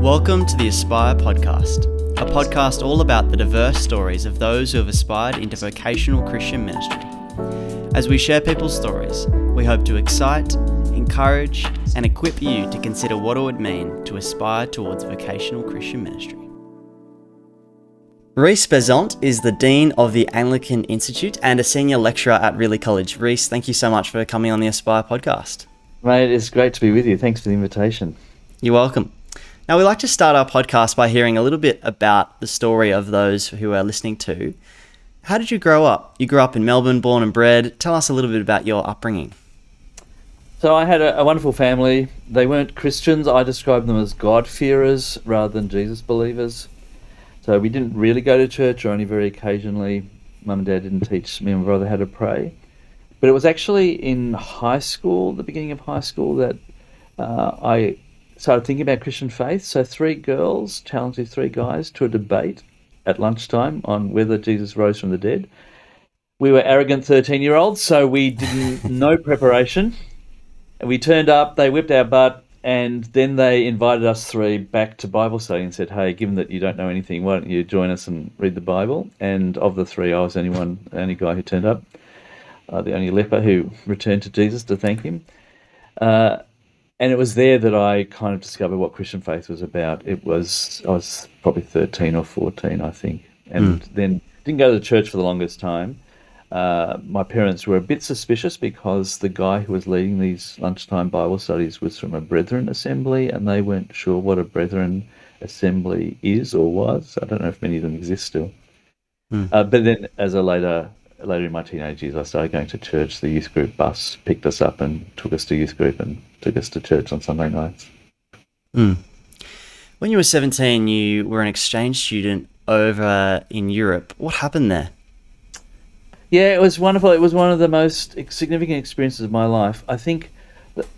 Welcome to the Aspire podcast, a podcast all about the diverse stories of those who have aspired into vocational Christian ministry. As we share people's stories, we hope to excite, encourage, and equip you to consider what it would mean to aspire towards vocational Christian ministry. Rhys Bezzant is the Dean of the Anglican Institute and a senior lecturer at Ridley College. Reese, thank you so much for coming on the Aspire podcast. Mate, it's great to be with you. Thanks for the invitation. You're welcome. Now, we like to start our podcast by hearing a little bit about the story of those who are listening to. How did you grow up? You grew up in Melbourne, born and bred. Tell us a little bit about your upbringing. So, I had a, a wonderful family. They weren't Christians. I described them as God-fearers rather than Jesus believers. So, we didn't really go to church or only very occasionally. Mum and Dad didn't teach me and my brother how to pray. But it was actually in high school, the beginning of high school, that uh, I started thinking about Christian faith. So three girls challenged three guys to a debate at lunchtime on whether Jesus rose from the dead. We were arrogant 13 year olds, so we did no preparation. We turned up, they whipped our butt, and then they invited us three back to Bible study and said, Hey, given that you don't know anything, why don't you join us and read the Bible? And of the three, I was the only one, the only guy who turned up, uh, the only leper who returned to Jesus to thank him. Uh, and it was there that I kind of discovered what Christian faith was about. It was I was probably thirteen or fourteen, I think, and mm. then didn't go to the church for the longest time. Uh, my parents were a bit suspicious because the guy who was leading these lunchtime Bible studies was from a Brethren assembly, and they weren't sure what a Brethren assembly is or was. I don't know if many of them exist still. Mm. Uh, but then, as a later later in my teenage years, I started going to church. The youth group bus picked us up and took us to youth group and took us to church on Sunday nights. Mm. When you were 17, you were an exchange student over in Europe. What happened there? Yeah, it was wonderful. It was one of the most significant experiences of my life. I think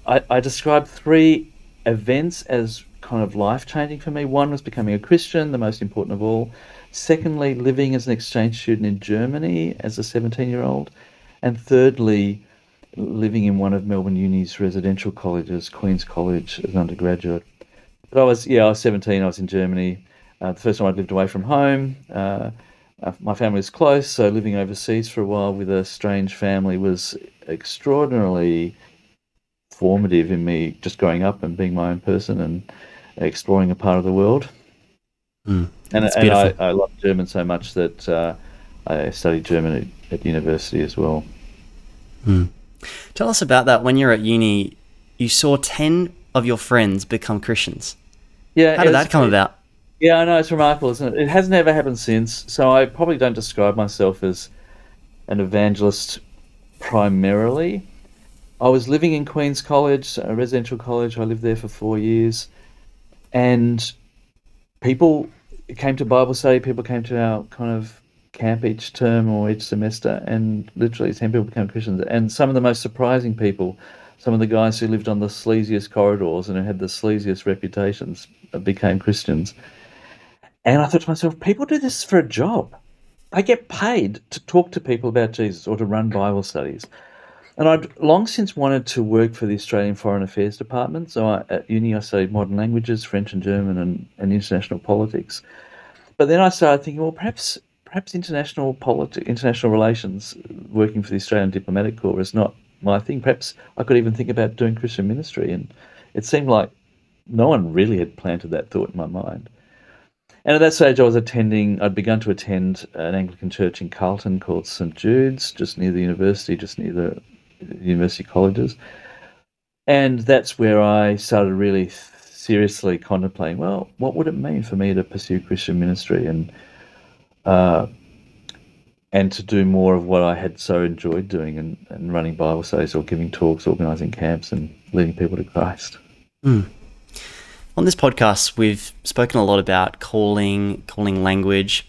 I, I described three events as kind of life changing for me. One was becoming a Christian, the most important of all. Secondly, living as an exchange student in Germany as a 17 year old. And thirdly, living in one of Melbourne Uni's residential colleges, Queen's College, as an undergraduate. But I was, yeah, I was 17, I was in Germany. Uh, the first time I'd lived away from home. Uh, uh, my family was close, so living overseas for a while with a strange family was extraordinarily formative in me just growing up and being my own person and exploring a part of the world. Mm, and and I, I love German so much that uh, I studied German at, at university as well. Mm. Tell us about that. When you're at uni, you saw 10 of your friends become Christians. Yeah. How did that come about? Yeah, I know. It's remarkable, isn't it? It hasn't ever happened since. So I probably don't describe myself as an evangelist primarily. I was living in Queen's College, a residential college. I lived there for four years. And people came to Bible study, people came to our kind of camp each term or each semester, and literally 10 people became Christians. And some of the most surprising people, some of the guys who lived on the sleaziest corridors and who had the sleaziest reputations, uh, became Christians. And I thought to myself, people do this for a job. They get paid to talk to people about Jesus or to run Bible studies. And I'd long since wanted to work for the Australian Foreign Affairs Department. So I, at uni, I studied modern languages, French and German, and, and international politics. But then I started thinking, well, perhaps perhaps international politi- international relations, uh, working for the Australian Diplomatic Corps, is not my thing. Perhaps I could even think about doing Christian ministry. And it seemed like no one really had planted that thought in my mind. And at that stage, I was attending, I'd begun to attend an Anglican church in Carlton called St. Jude's, just near the university, just near the university colleges. And that's where I started really seriously contemplating well, what would it mean for me to pursue Christian ministry? And uh, and to do more of what I had so enjoyed doing and, and running Bible studies or giving talks, organizing camps, and leading people to Christ. Mm. On this podcast, we've spoken a lot about calling, calling language,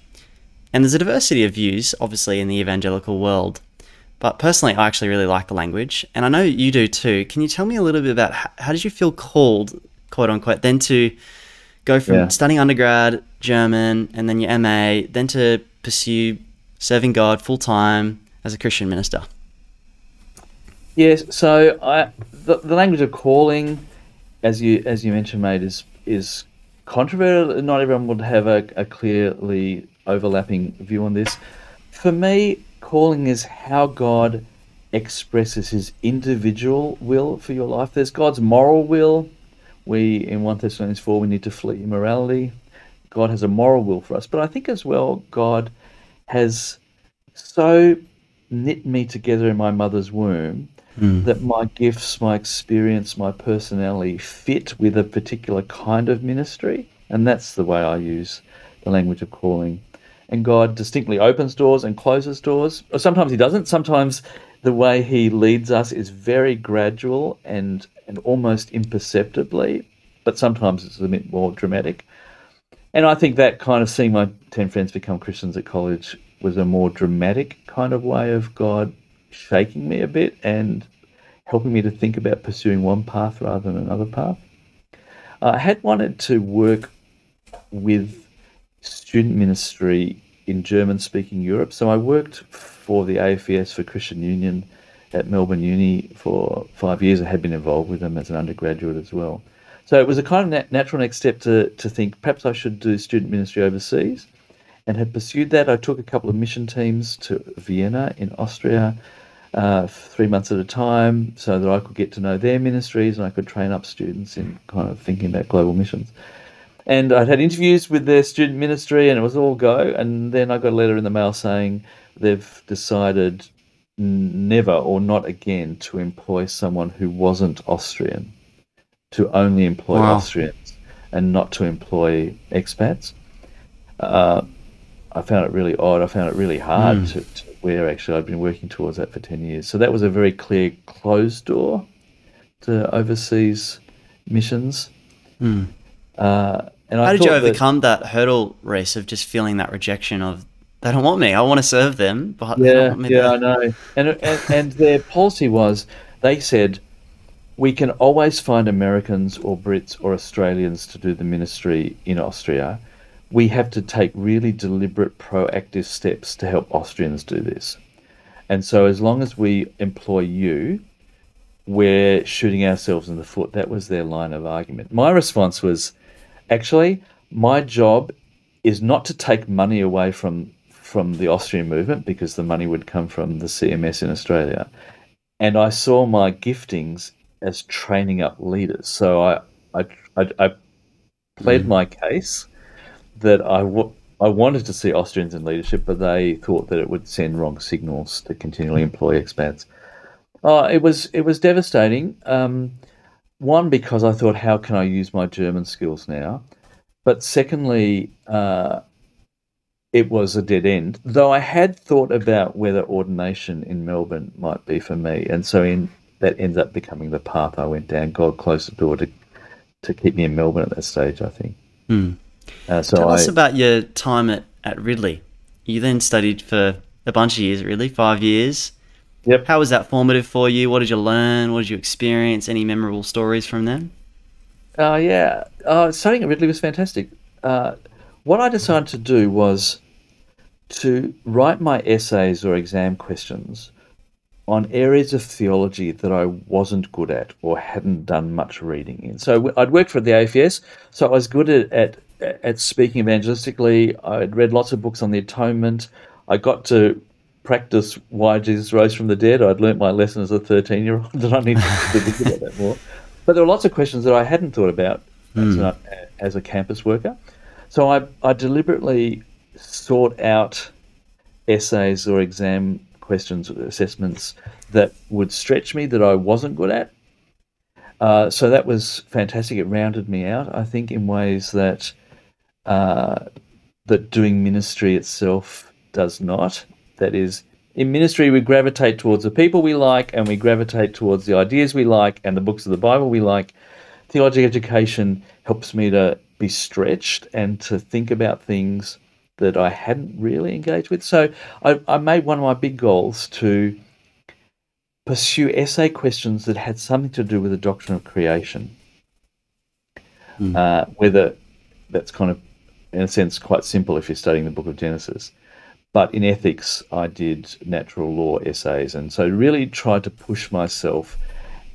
and there's a diversity of views, obviously, in the evangelical world. But personally, I actually really like the language, and I know you do too. Can you tell me a little bit about how, how did you feel called, quote unquote, then to go from yeah. studying undergrad German and then your MA, then to pursue serving God full time as a Christian minister? Yes, so I the, the language of calling, as you as you mentioned, mate, is is controversial. Not everyone would have a, a clearly overlapping view on this. For me, calling is how God expresses his individual will for your life. There's God's moral will. We, in 1 Thessalonians 4, we need to flee immorality. God has a moral will for us. But I think as well, God has so knit me together in my mother's womb mm. that my gifts, my experience, my personality fit with a particular kind of ministry. And that's the way I use the language of calling. And God distinctly opens doors and closes doors. Or sometimes He doesn't. Sometimes the way He leads us is very gradual and, and almost imperceptibly, but sometimes it's a bit more dramatic. And I think that kind of seeing my 10 friends become Christians at college was a more dramatic kind of way of God shaking me a bit and helping me to think about pursuing one path rather than another path. Uh, I had wanted to work with student ministry in German speaking Europe. So I worked for the AFES for Christian Union at Melbourne Uni for five years. I had been involved with them as an undergraduate as well. So it was a kind of nat- natural next step to, to think perhaps I should do student ministry overseas and had pursued that. I took a couple of mission teams to Vienna in Austria, uh, three months at a time, so that I could get to know their ministries and I could train up students in kind of thinking about global missions. And I'd had interviews with their student ministry, and it was all go. And then I got a letter in the mail saying they've decided never or not again to employ someone who wasn't Austrian, to only employ wow. Austrians and not to employ expats. Uh, I found it really odd. I found it really hard mm. to, to, where actually I'd been working towards that for 10 years. So that was a very clear closed door to overseas missions. Mm. Uh, and How I did you overcome that, that, hurdle race of just feeling that rejection of they don't want me. I want to serve them, but yeah, yeah, I know. And, and and their policy was they said we can always find Americans or Brits or Australians to do the ministry in Austria we have to take really deliberate, proactive steps to help Austrians do this. And so, as long as we employ you, we're shooting ourselves in the foot. That was their line of argument. My response was actually, my job is not to take money away from from the Austrian movement because the money would come from the CMS in Australia. And I saw my giftings as training up leaders. So I I, I, I pled mm. my case that I, w- I wanted to see Austrians in leadership, but they thought that it would send wrong signals to continually employ expats. Uh, it was it was devastating. Um, one because I thought, how can I use my German skills now? But secondly, uh, it was a dead end. Though I had thought about whether ordination in Melbourne might be for me, and so in that ends up becoming the path I went down. God closed the door to to keep me in Melbourne at that stage. I think. Hmm. Uh, so Tell I, us about your time at, at Ridley. You then studied for a bunch of years really five years. Yep. How was that formative for you? What did you learn? What did you experience? Any memorable stories from them? Uh, yeah, uh, studying at Ridley was fantastic. Uh, what I decided to do was to write my essays or exam questions on areas of theology that I wasn't good at or hadn't done much reading in. So I'd worked for the AFES, so I was good at, at at speaking evangelistically. I'd read lots of books on the atonement. I got to practice why Jesus rose from the dead. I'd learnt my lesson as a 13 year old that I needed to think about that more. But there were lots of questions that I hadn't thought about mm. as, a, as, a, campus worker. So I, I deliberately sought out essays or exam questions or assessments that would stretch me that I wasn't good at. Uh, so that was fantastic. It rounded me out, I think, in ways that uh, that doing ministry itself does not. That is, in ministry, we gravitate towards the people we like and we gravitate towards the ideas we like and the books of the Bible we like. Theological education helps me to be stretched and to think about things that I hadn't really engaged with. So I, I made one of my big goals to pursue essay questions that had something to do with the doctrine of creation. Mm. Uh, whether that's kind of in a sense, quite simple if you're studying the book of Genesis. But in ethics, I did natural law essays, and so really tried to push myself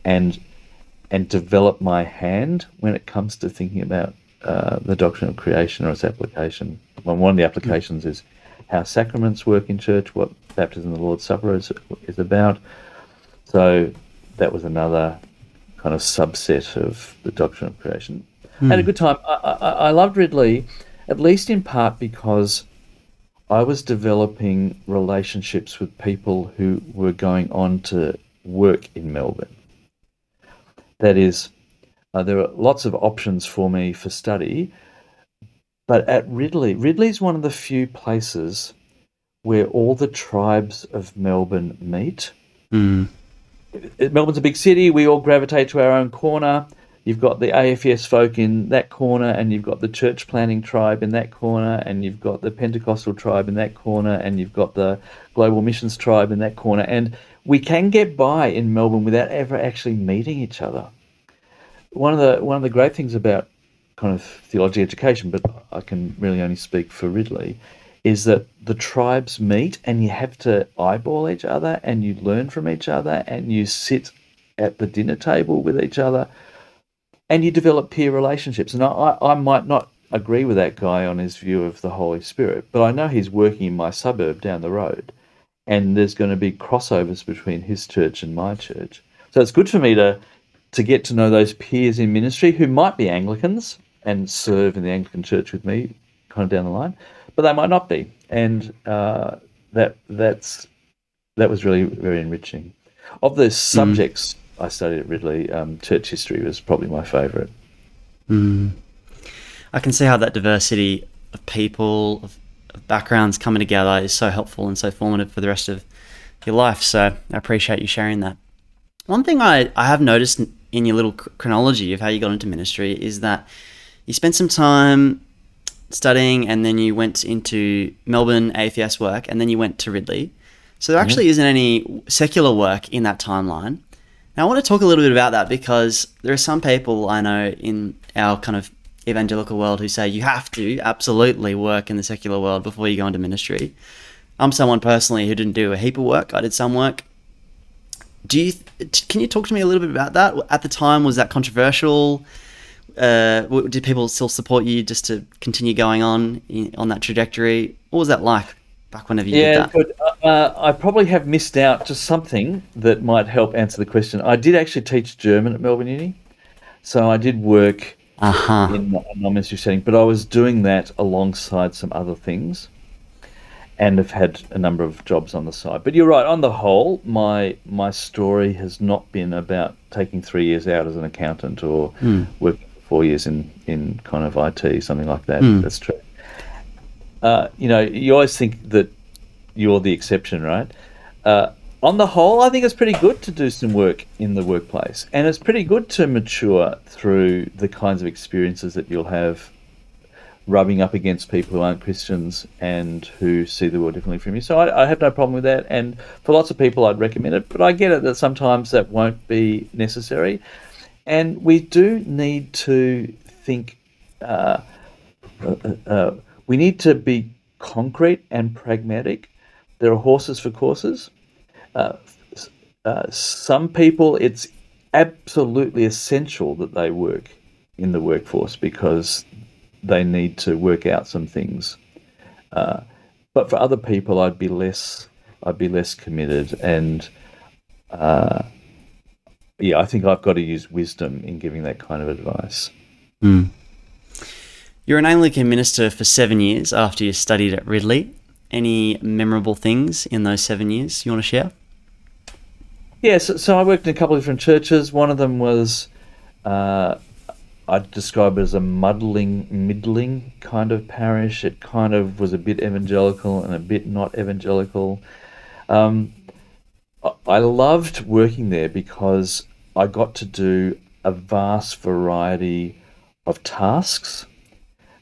and and develop my hand when it comes to thinking about uh, the doctrine of creation or its application. Well, one of the applications is how sacraments work in church, what baptism and the Lord's Supper is, is about. So that was another kind of subset of the doctrine of creation. Mm. Had a good time. I, I, I loved Ridley, at least in part because I was developing relationships with people who were going on to work in Melbourne. That is, uh, there are lots of options for me for study, but at Ridley, Ridley is one of the few places where all the tribes of Melbourne meet. Mm. Melbourne's a big city. We all gravitate to our own corner. You've got the AFES folk in that corner, and you've got the church planting tribe in that corner, and you've got the Pentecostal tribe in that corner, and you've got the global missions tribe in that corner. And we can get by in Melbourne without ever actually meeting each other. One of the one of the great things about kind of theology education, but I can really only speak for Ridley, is that the tribes meet and you have to eyeball each other and you learn from each other and you sit at the dinner table with each other and you develop peer relationships. And I, I might not agree with that guy on his view of the Holy Spirit, but I know he's working in my suburb down the road and there's going to be crossovers between his church and my church. So it's good for me to to get to know those peers in ministry who might be Anglicans and serve in the Anglican Church with me, kind of down the line, but they might not be, and uh, that that's that was really very enriching. Of the mm. subjects mm. I studied at Ridley, um, church history was probably my favourite. Mm. I can see how that diversity of people, of, of backgrounds coming together is so helpful and so formative for the rest of your life. So I appreciate you sharing that. One thing I, I have noticed in your little chronology of how you got into ministry is that you spent some time studying and then you went into Melbourne AFES work and then you went to Ridley. So there actually isn't any secular work in that timeline. Now I want to talk a little bit about that because there are some people I know in our kind of evangelical world who say you have to absolutely work in the secular world before you go into ministry. I'm someone personally who didn't do a heap of work. I did some work. Do you can you talk to me a little bit about that? At the time was that controversial? uh, did people still support you just to continue going on on that trajectory? What was that like back whenever you yeah, did that? But, uh, I probably have missed out just something that might help answer the question. I did actually teach German at Melbourne Uni, so I did work uh-huh. in a non-ministry setting, but I was doing that alongside some other things and have had a number of jobs on the side. But you're right. On the whole, my my story has not been about taking three years out as an accountant or mm. working four years in, in kind of IT, something like that. Mm. That's true. Uh, you know, you always think that you're the exception, right? Uh, on the whole, I think it's pretty good to do some work in the workplace, and it's pretty good to mature through the kinds of experiences that you'll have rubbing up against people who aren't Christians and who see the world differently from you. So I, I, have no problem with that. And for lots of people, I'd recommend it. But I get it that sometimes that won't be necessary. And we do need to think, uh, uh, uh, we need to be concrete and pragmatic. There are horses for courses. Uh, uh, some people, it's absolutely essential that they work in the workforce because they need to work out some things. Uh, but for other people, I'd be less, I'd be less committed, and uh, yeah, I think I've got to use wisdom in giving that kind of advice. Mm. You're an Anglican minister for seven years after you studied at Ridley. Any memorable things in those seven years you want to share? Yes, yeah, so, so, I worked in a couple of different churches. One of them was, uh, I'd describe it as a muddling, middling kind of parish. It kind of was a bit evangelical and a bit not evangelical. Um, I loved working there because I got to do a vast variety of tasks.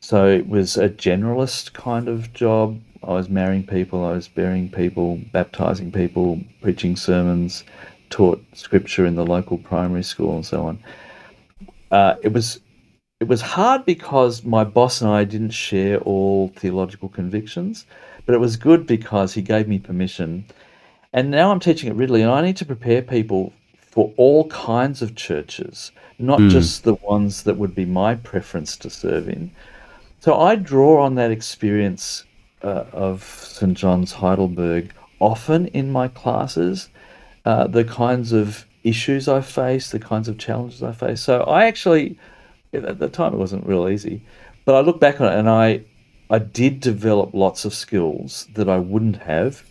So it was a generalist kind of job. I was marrying people, I was burying people, baptizing people, preaching sermons, taught scripture in the local primary school, and so on. Uh, it was it was hard because my boss and I didn't share all theological convictions, but it was good because he gave me permission. And now I'm teaching at Ridley, and I need to prepare people for all kinds of churches, not Mm. just the ones that would be my preference to serve in. So I draw on that experience uh, of St. John's Heidelberg often in my classes, uh, the kinds of issues I face, the kinds of challenges I face. So I actually, at the time, it wasn't real easy, but I look back on it and I, I did develop lots of skills that I wouldn't have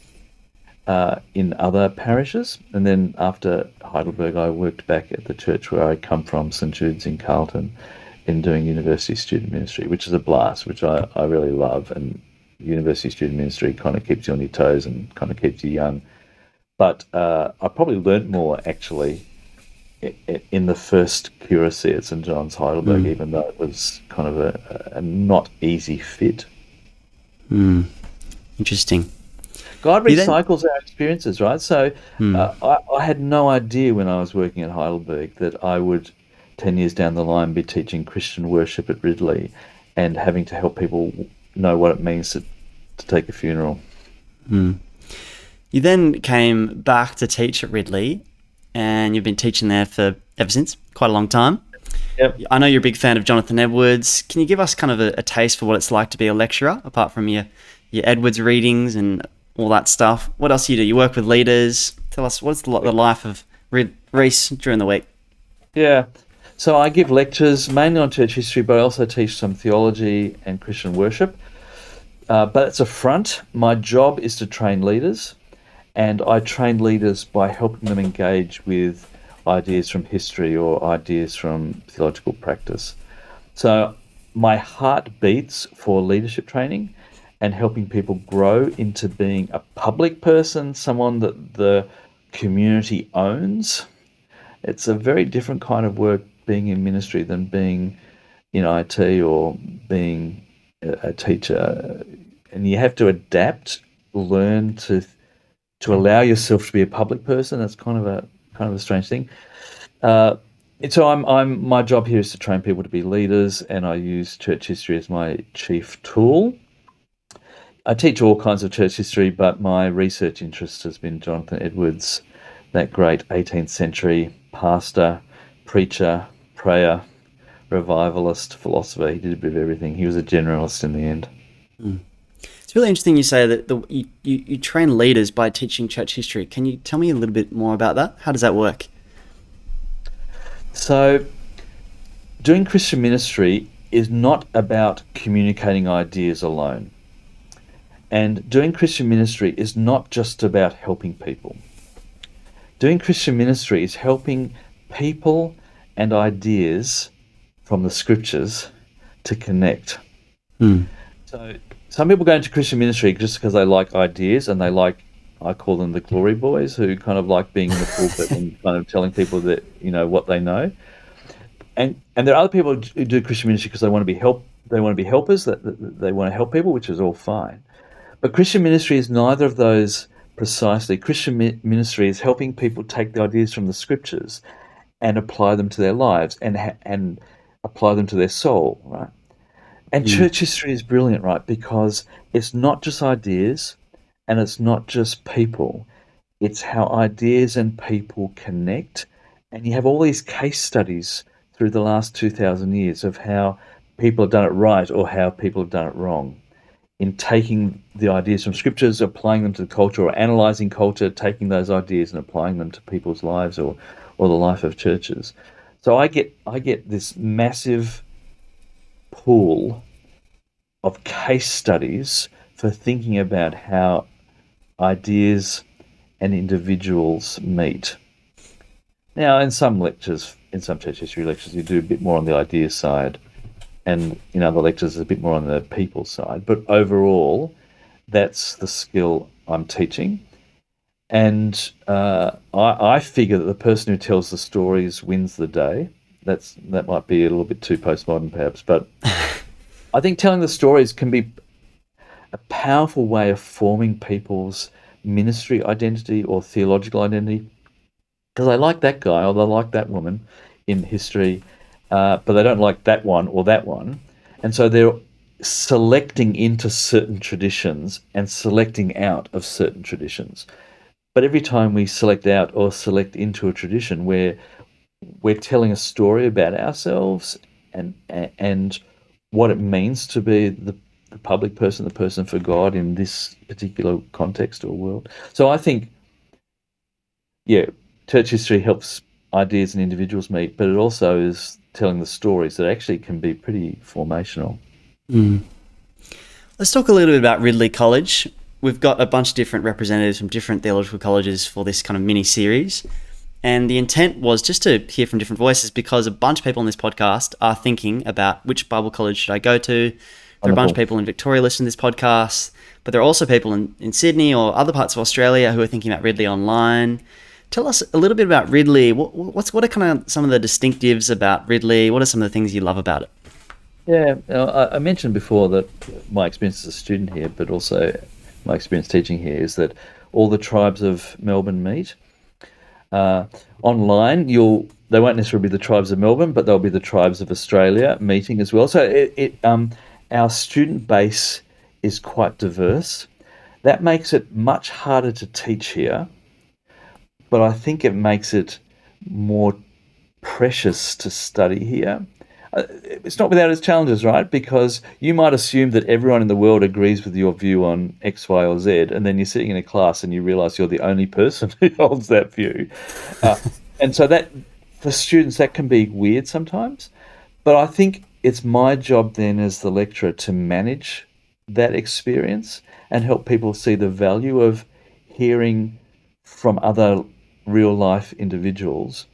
uh, in other parishes. And then after Heidelberg, I worked back at the church where I come from, St Jude's in Carlton, in doing university student ministry, which is a blast, which I, I really love. And university student ministry kind of keeps you on your toes and kind of keeps you young. But uh, I probably learnt more actually in the first curacy at St John's Heidelberg, even though it was kind of a, a not easy fit. Interesting. God then- recycles our experiences, right? So uh, I, I had no idea when I was working at Heidelberg that I would, 10 years down the line, be teaching Christian worship at Ridley and having to help people know what it means to, to take a funeral. You then came back to teach at Ridley, and you've been teaching there for ever since, quite a long time. Yep. I know you're a big fan of Jonathan Edwards. Can you give us kind of a, a taste for what it's like to be a lecturer, apart from your, your Edwards readings and all that stuff? What else do you do? You work with leaders. Tell us what's the, the life of Rhys during the week. Yeah. So I give lectures mainly on church history, but I also teach some theology and Christian worship. Uh, but it's a front. My job is to train leaders, and I train leaders by helping them engage with ideas from history or ideas from theological practice. So my heart beats for leadership training and helping people grow into being a public person, someone that the community owns it's a very different kind of work being in ministry than being in IT or being a, teacher. And you have to adapt, learn to to allow yourself to be a public person. That's kind of a kind of a strange thing. Uh, so I'm I'm my job here is to train people to be leaders, and I use church history as my chief tool. I teach all kinds of church history, but my research interest has been Jonathan Edwards, that great 18th century pastor, preacher, prayer, revivalist, philosopher. He did a bit of everything. He was a generalist in the end. It's really interesting you say that the, you, you, you train leaders by teaching church history. Can you tell me a little bit more about that? How does that work? So, doing Christian ministry is not about communicating ideas alone. And doing Christian ministry is not just about helping people. Doing Christian ministry is helping people and ideas from the scriptures to connect. Hmm. So, some people go into Christian ministry just because they like ideas and they like, I call them the glory boys, who kind of like being in the pulpit and kind of telling people that, you know, what they know and and there are other people who do Christian ministry because they want to be help. They want to be helpers. That, that they want to help people, which is all fine. But Christian ministry is neither of those precisely. Christian mi- ministry is helping people take the ideas from the scriptures and apply them to their lives and ha- and apply them to their soul, right? And hmm. church history is brilliant, right? Because it's not just ideas and it's not just people. It's how ideas and people connect. And you have all these case studies through the last 2,000 years of how people have done it right or how people have done it wrong in taking the ideas from scriptures, applying them to the culture, or analyzing culture, taking those ideas and applying them to people's lives or, or the life of churches. So I get I get this massive pool of case studies for thinking about how ideas and individuals meet. Now, in some lectures, in some church history lectures, you do a bit more on the idea side, and in other lectures, a bit more on the people side. But overall, that's the skill I'm teaching. And uh, I, I figure that the person who tells the stories wins the day. That's that might be a little bit too postmodern, perhaps, but I think telling the stories can be a powerful way of forming people's ministry identity or theological identity because they like that guy or they like that woman in history, uh, but they don't like that one or that one. And so they're selecting into certain traditions and selecting out of certain traditions. But every time we select out or select into a tradition where we're telling a story about ourselves and and what it means to be the, the public person, the person for God in this particular context or world. So I think, yeah, church history helps ideas and individuals meet, but it also is telling the stories that actually can be pretty formational. Mm. Let's talk a little bit about Ridley College. We've got a bunch of different representatives from different theological colleges for this kind of mini series. And the intent was just to hear from different voices because a bunch of people on this podcast are thinking about which Bible college should I go to. There are a bunch of people in Victoria listening to this podcast, but there are also people in, in Sydney or other parts of Australia who are thinking about Ridley Online. Tell us a little bit about Ridley. What, what's what are kind of some of the distinctives about Ridley? What are some of the things you love about it? Yeah, I mentioned before that my experience as a student here, but also my experience teaching here, is that all the tribes of Melbourne meet. Uh, online, you'll they won't necessarily be the tribes of Melbourne, but they'll be the tribes of Australia meeting as well. So it, it um, our student base is quite diverse. That makes it much harder to teach here, but I think it makes it more precious to study here it's not without its challenges, right? Because you might assume that everyone in the world agrees with your view on X, Y, or Z, and then you're sitting in a class and you realize you're the only person who holds that view. Uh, and so that, for students, that can be weird sometimes. But I think it's my job then as the lecturer to manage that experience and help people see the value of hearing from other real life individuals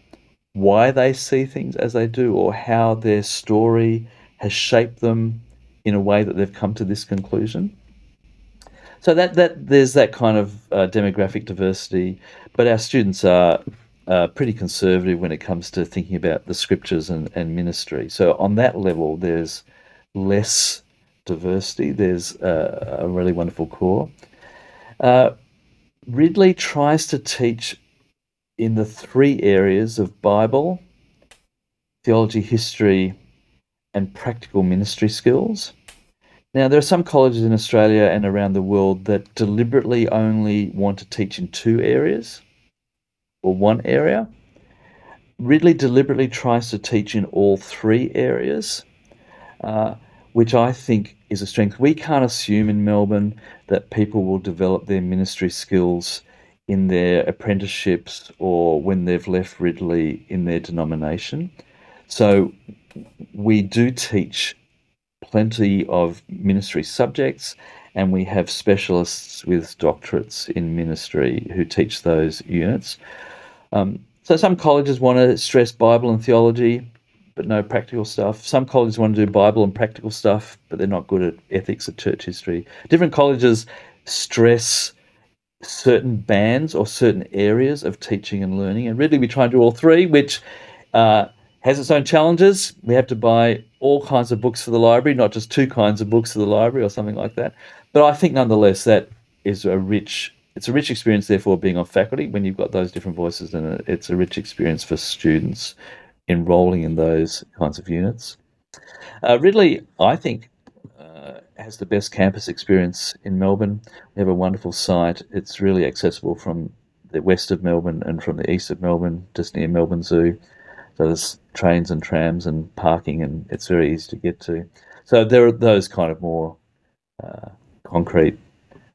why they see things as they do or how their story has shaped them in a way that they've come to this conclusion. So that that there's that kind of uh, demographic diversity, but our students are uh, pretty conservative when it comes to thinking about the scriptures and, and ministry. So on that level, there's less diversity. There's uh, a really wonderful core. Uh, Ridley tries to teach in the three areas of Bible, theology, history, and practical ministry skills. Now, there are some colleges in Australia and around the world that deliberately only want to teach in two areas or one area. Ridley deliberately tries to teach in all three areas, uh, which I think is a strength. We can't assume in Melbourne that people will develop their ministry skills in their apprenticeships or when they've left Ridley in their denomination. So we do teach plenty of ministry subjects and we have specialists with doctorates in ministry who teach those units. Um, so some colleges want to stress Bible and theology, but no practical stuff. Some colleges want to do Bible and practical stuff, but they're not good at ethics or church history. Different colleges stress certain bands or certain areas of teaching and learning. And really, we try and do all three, which uh, has its own challenges. We have to buy all kinds of books for the library, not just two kinds of books for the library or something like that. But I think nonetheless that is a rich. It's a rich experience, therefore, being on faculty when you've got those different voices, and it's a rich experience for students enrolling in those kinds of units. Uh, Ridley, I think, has the best campus experience in Melbourne. We have a wonderful site. It's really accessible from the west of Melbourne and from the east of Melbourne, just near Melbourne Zoo. So there's trains and trams and parking, and it's very easy to get to. So there are those kind of more uh, concrete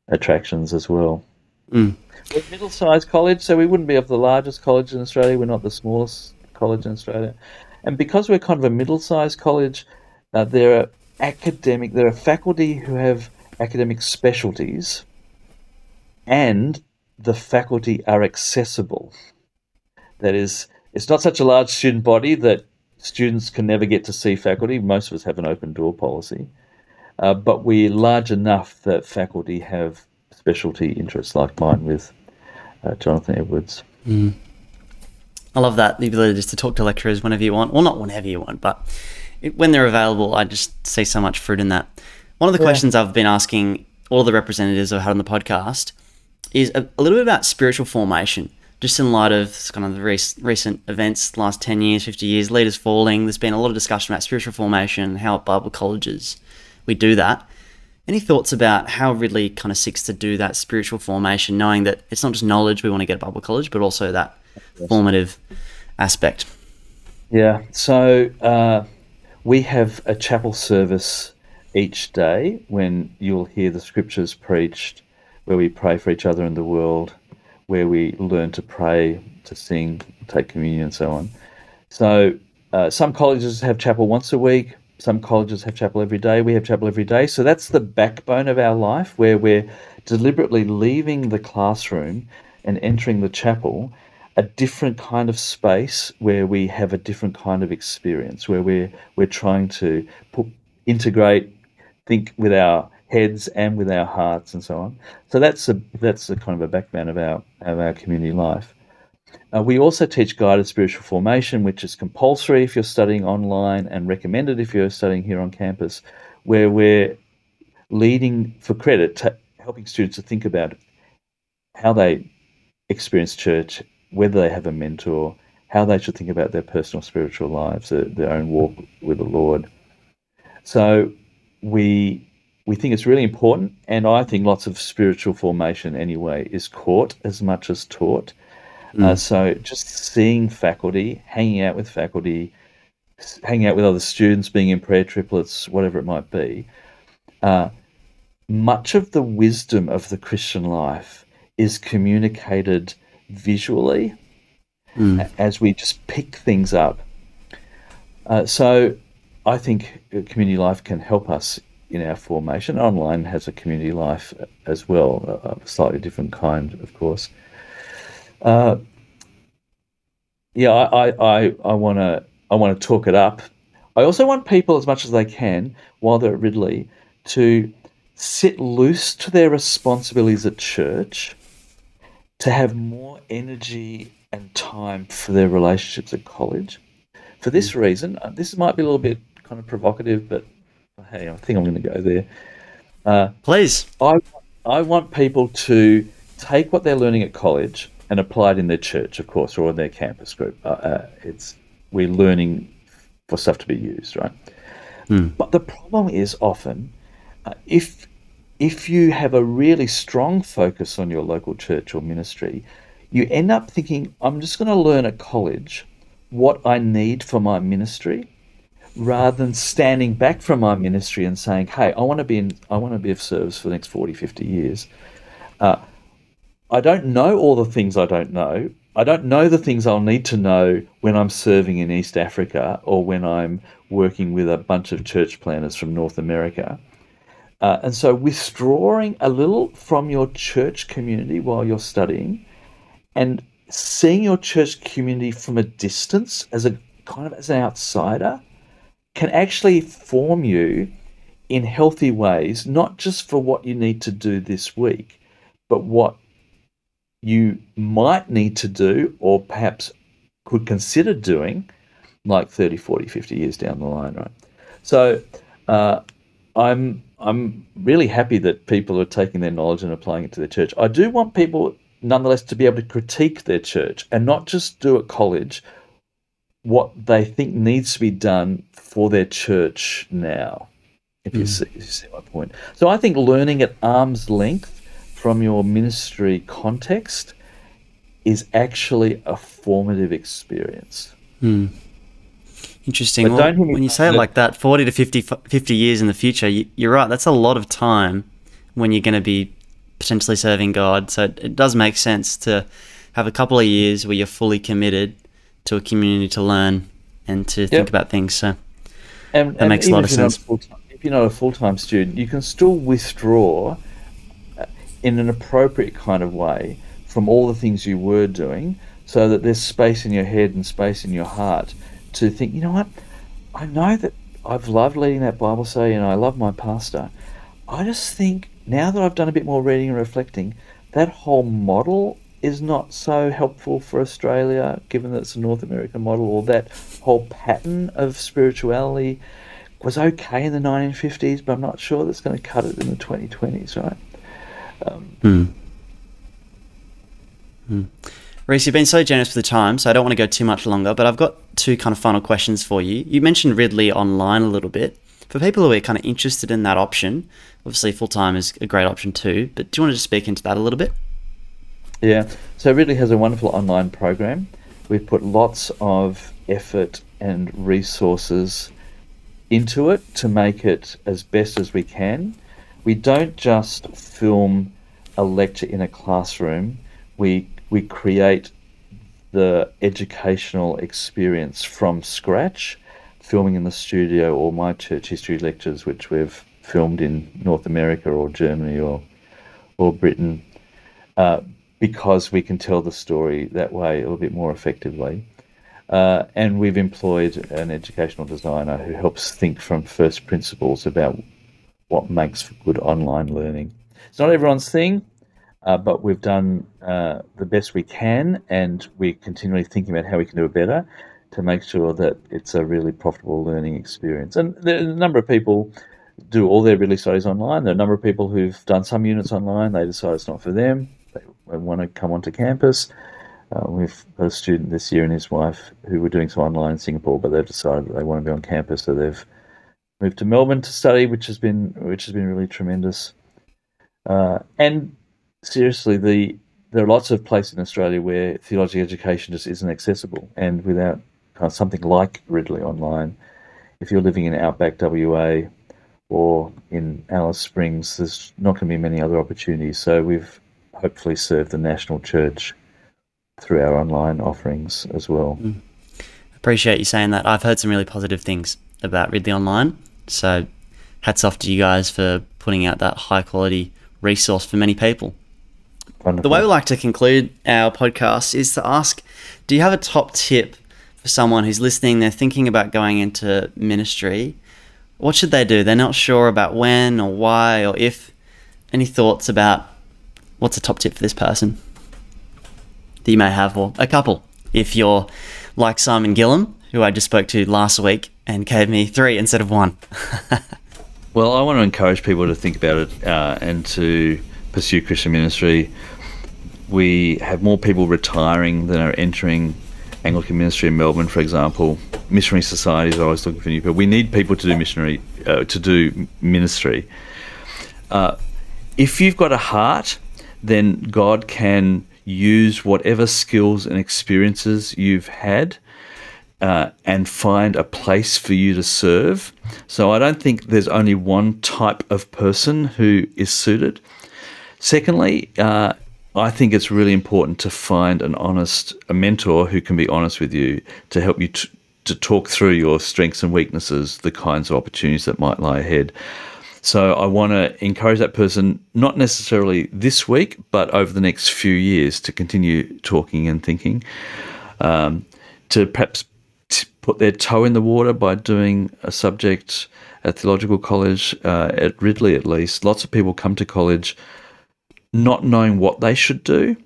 attractions as well. Mm. We're a middle-sized college, so we wouldn't be of the largest college in Australia. We're not the smallest college in Australia, and because we're kind of a middle-sized college, uh, there are academic, there are faculty who have academic specialties, and the faculty are accessible. That is, it's not such a large student body that students can never get to see faculty. Most of us have an open door policy, uh, but we're large enough that faculty have specialty interests like mine with uh, Jonathan Edwards. Mm. I love that the ability just to talk to lecturers whenever you want. Well, not whenever you want, but it, when they're available, I just see so much fruit in that. One of the yeah. questions I've been asking all the representatives I've had on the podcast is a, a, little bit about spiritual formation, just in light of kind of the rec- recent events, last 10 years, 50 years, leaders falling. There's been a lot of discussion about spiritual formation, how at Bible colleges we do that. Any thoughts about how Ridley kind of seeks to do that spiritual formation, knowing that it's not just knowledge we want to get at Bible college, but also that formative aspect? Yeah. So uh, we have a chapel service each day when you'll hear the scriptures preached, where we pray for each other in the world, where we learn to pray, to sing, take communion, and so on. So uh, some colleges have chapel once a week. Some colleges have chapel every day. We have chapel every day. So that's the backbone of our life where we're deliberately leaving the classroom and entering the chapel, a different kind of space where we have a different kind of experience, where we're, we're trying to put, integrate, think with our heads and with our hearts and so on. So that's a that's a kind of a backbone of our of our community life. Uh, we also teach guided spiritual formation, which is compulsory if you're studying online and recommended if you're studying here on campus, where we're leading for credit, helping students to think about how they experience church, whether they have a mentor, how they should think about their personal spiritual lives, their, their own walk with the Lord. So we we think it's really important, and I think lots of spiritual formation anyway is caught as much as taught. Mm. Uh, so just seeing faculty, hanging out with faculty, hanging out with other students, being in prayer triplets, whatever it might be, uh, much of the wisdom of the Christian life is communicated visually mm. as we just pick things up. Uh, so I think community life can help us in our formation. Online has a community life as well, a slightly different kind, of course. Uh, yeah, I I I want to I want to talk it up. I also want people as much as they can while they're at Ridley to sit loose to their responsibilities at church, to have more energy and time for their relationships at college. For this mm. reason, uh, this might be a little bit kind of provocative, but hey, I think I'm going to go there. Uh, Please. I I want people to take what they're learning at college and apply it in their church, of course, or in their campus group. Uh, uh, it's we're learning for stuff to be used, right? Mm. But the problem is often uh, if if you have a really strong focus on your local church or ministry, you end up thinking, I'm just going to learn at college what I need for my ministry rather than standing back from my ministry and saying, "Hey, I want to be in, I want to be of service for the next 40, 50 years." Uh, I don't know all the things I don't know. I don't know the things I'll need to know when I'm serving in East Africa or when I'm working with a bunch of church planners from North America. Uh, and so, withdrawing a little from your church community while you're studying and seeing your church community from a distance as a kind of as an outsider can actually form you in healthy ways, not just for what you need to do this week, but what you might need to do or perhaps could consider doing like 30, 40, 50 years down the line, right? So uh, I'm I'm really happy that people are taking their knowledge and applying it to their church. I do want people nonetheless to be able to critique their church and not just do at college what they think needs to be done for their church now. If mm. you, see, you see my point. So I think learning at arm's length from your ministry context is actually a formative experience. Mm. Interesting. Well, when you say it like that, 40 to 50, 50 years in the future, you, are right. That's a lot of time when you're going to be potentially serving God. So it, it does make sense to have a couple of years where you're fully committed to a community to learn and to yep. think about things. So and, that and makes a lot of sense. If you're not a full time student, you can still withdraw uh, in an appropriate kind of way from all the things you were doing so that there's space in your head and space in your heart to think, you know what, I know that I've loved leading that Bible study and I love my pastor. I just think now that I've done a bit more reading and reflecting, that whole model is not so helpful for Australia, given that it's a North American model, or that whole pattern of spirituality was okay in the 1950s, but I'm not sure that's going to cut it in the 2020s, right? Um, mm. Mm. Rhys, you've been so generous for the time, so I don't want to go too much longer, but I've got two kind of final questions for you. You mentioned Ridley online a little bit. For people who are kind of interested in that option, obviously full time is a great option too. But do you want to just speak into that a little bit? Yeah. So Ridley has a wonderful online program. We've put lots of effort and resources into it to make it as best as we can. We don't just film a lecture in a classroom. We we create the educational experience from scratch, filming in the studio or my church history lectures, which we've filmed in North America or Germany or or Britain, uh, because we can tell the story that way a little bit more effectively. Uh, and we've employed an educational designer who helps think from first principles about what makes for good online learning. It's not everyone's thing, uh, but we've done uh, the best we can, and we're continually thinking about how we can do it better to make sure that it's a really profitable learning experience. And there are a number of people do all their Ridley studies online. There are a number of people who've done some units online. They decide it's not for them. They want to come onto campus. Uh, we've got a student this year and his wife who were doing some online in Singapore, but they've decided that they want to be on campus, so they've moved to Melbourne to study, which has been which has been really tremendous. Uh, and seriously, the there are lots of places in Australia where theology education just isn't accessible, and without of something like Ridley Online, if you're living in Outback WA or in Alice Springs, there's not going to be many other opportunities. So we've hopefully served the national church through our online offerings as well. Mm. Appreciate you saying that. I've heard some really positive things about Ridley Online. So hats off to you guys for putting out that high quality resource for many people. Wonderful. The way we like to conclude our podcast is to ask Do you have a top tip for someone who's listening? They're thinking about going into ministry. What should they do? They're not sure about when or why or if. Any thoughts about what's a top tip for this person? that you may have, or a couple. If you're like Simon Gillham, who I just spoke to last week and gave me three instead of one. well, I want to encourage people to think about it uh, and to pursue Christian ministry. We have more people retiring than are entering Anglican ministry in Melbourne, for example. Missionary societies are always looking for new people. We need people to do missionary, uh, to do ministry. Uh, if you've got a heart, then God can use whatever skills and experiences you've had uh, and find a place for you to serve. So I don't think there's only one type of person who is suited. Secondly, uh, I think it's really important to find an honest, a mentor who can be honest with you to help you t- to talk through your strengths and weaknesses, the kinds of opportunities that might lie ahead. So I want to encourage that person, not necessarily this week, but over the next few years to continue talking and thinking, um, to perhaps t- put their toe in the water by doing a subject at theological college, uh, at Ridley at least. Lots of people come to college not knowing what they should do.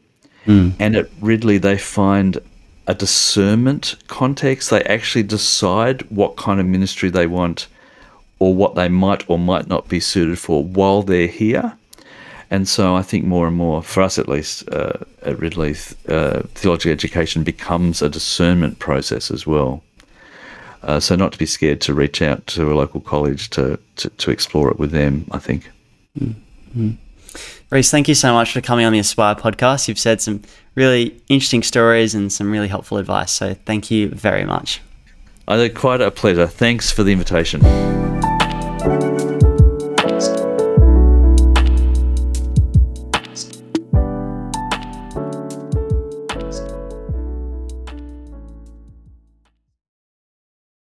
Mm. And at Ridley, they find a discernment context. They actually decide what kind of ministry they want or what they might or might not be suited for while they're here. And so I think more and more, for us at least uh, at Ridley, uh, theology education becomes a discernment process as well. Uh, so not to be scared to reach out to a local college to, to, to explore it with them, I think. Mm-hmm. Rhys, thank you so much for coming on the Aspire podcast. You've said some really interesting stories and some really helpful advice. So thank you very much. I quite a pleasure. Thanks for the invitation.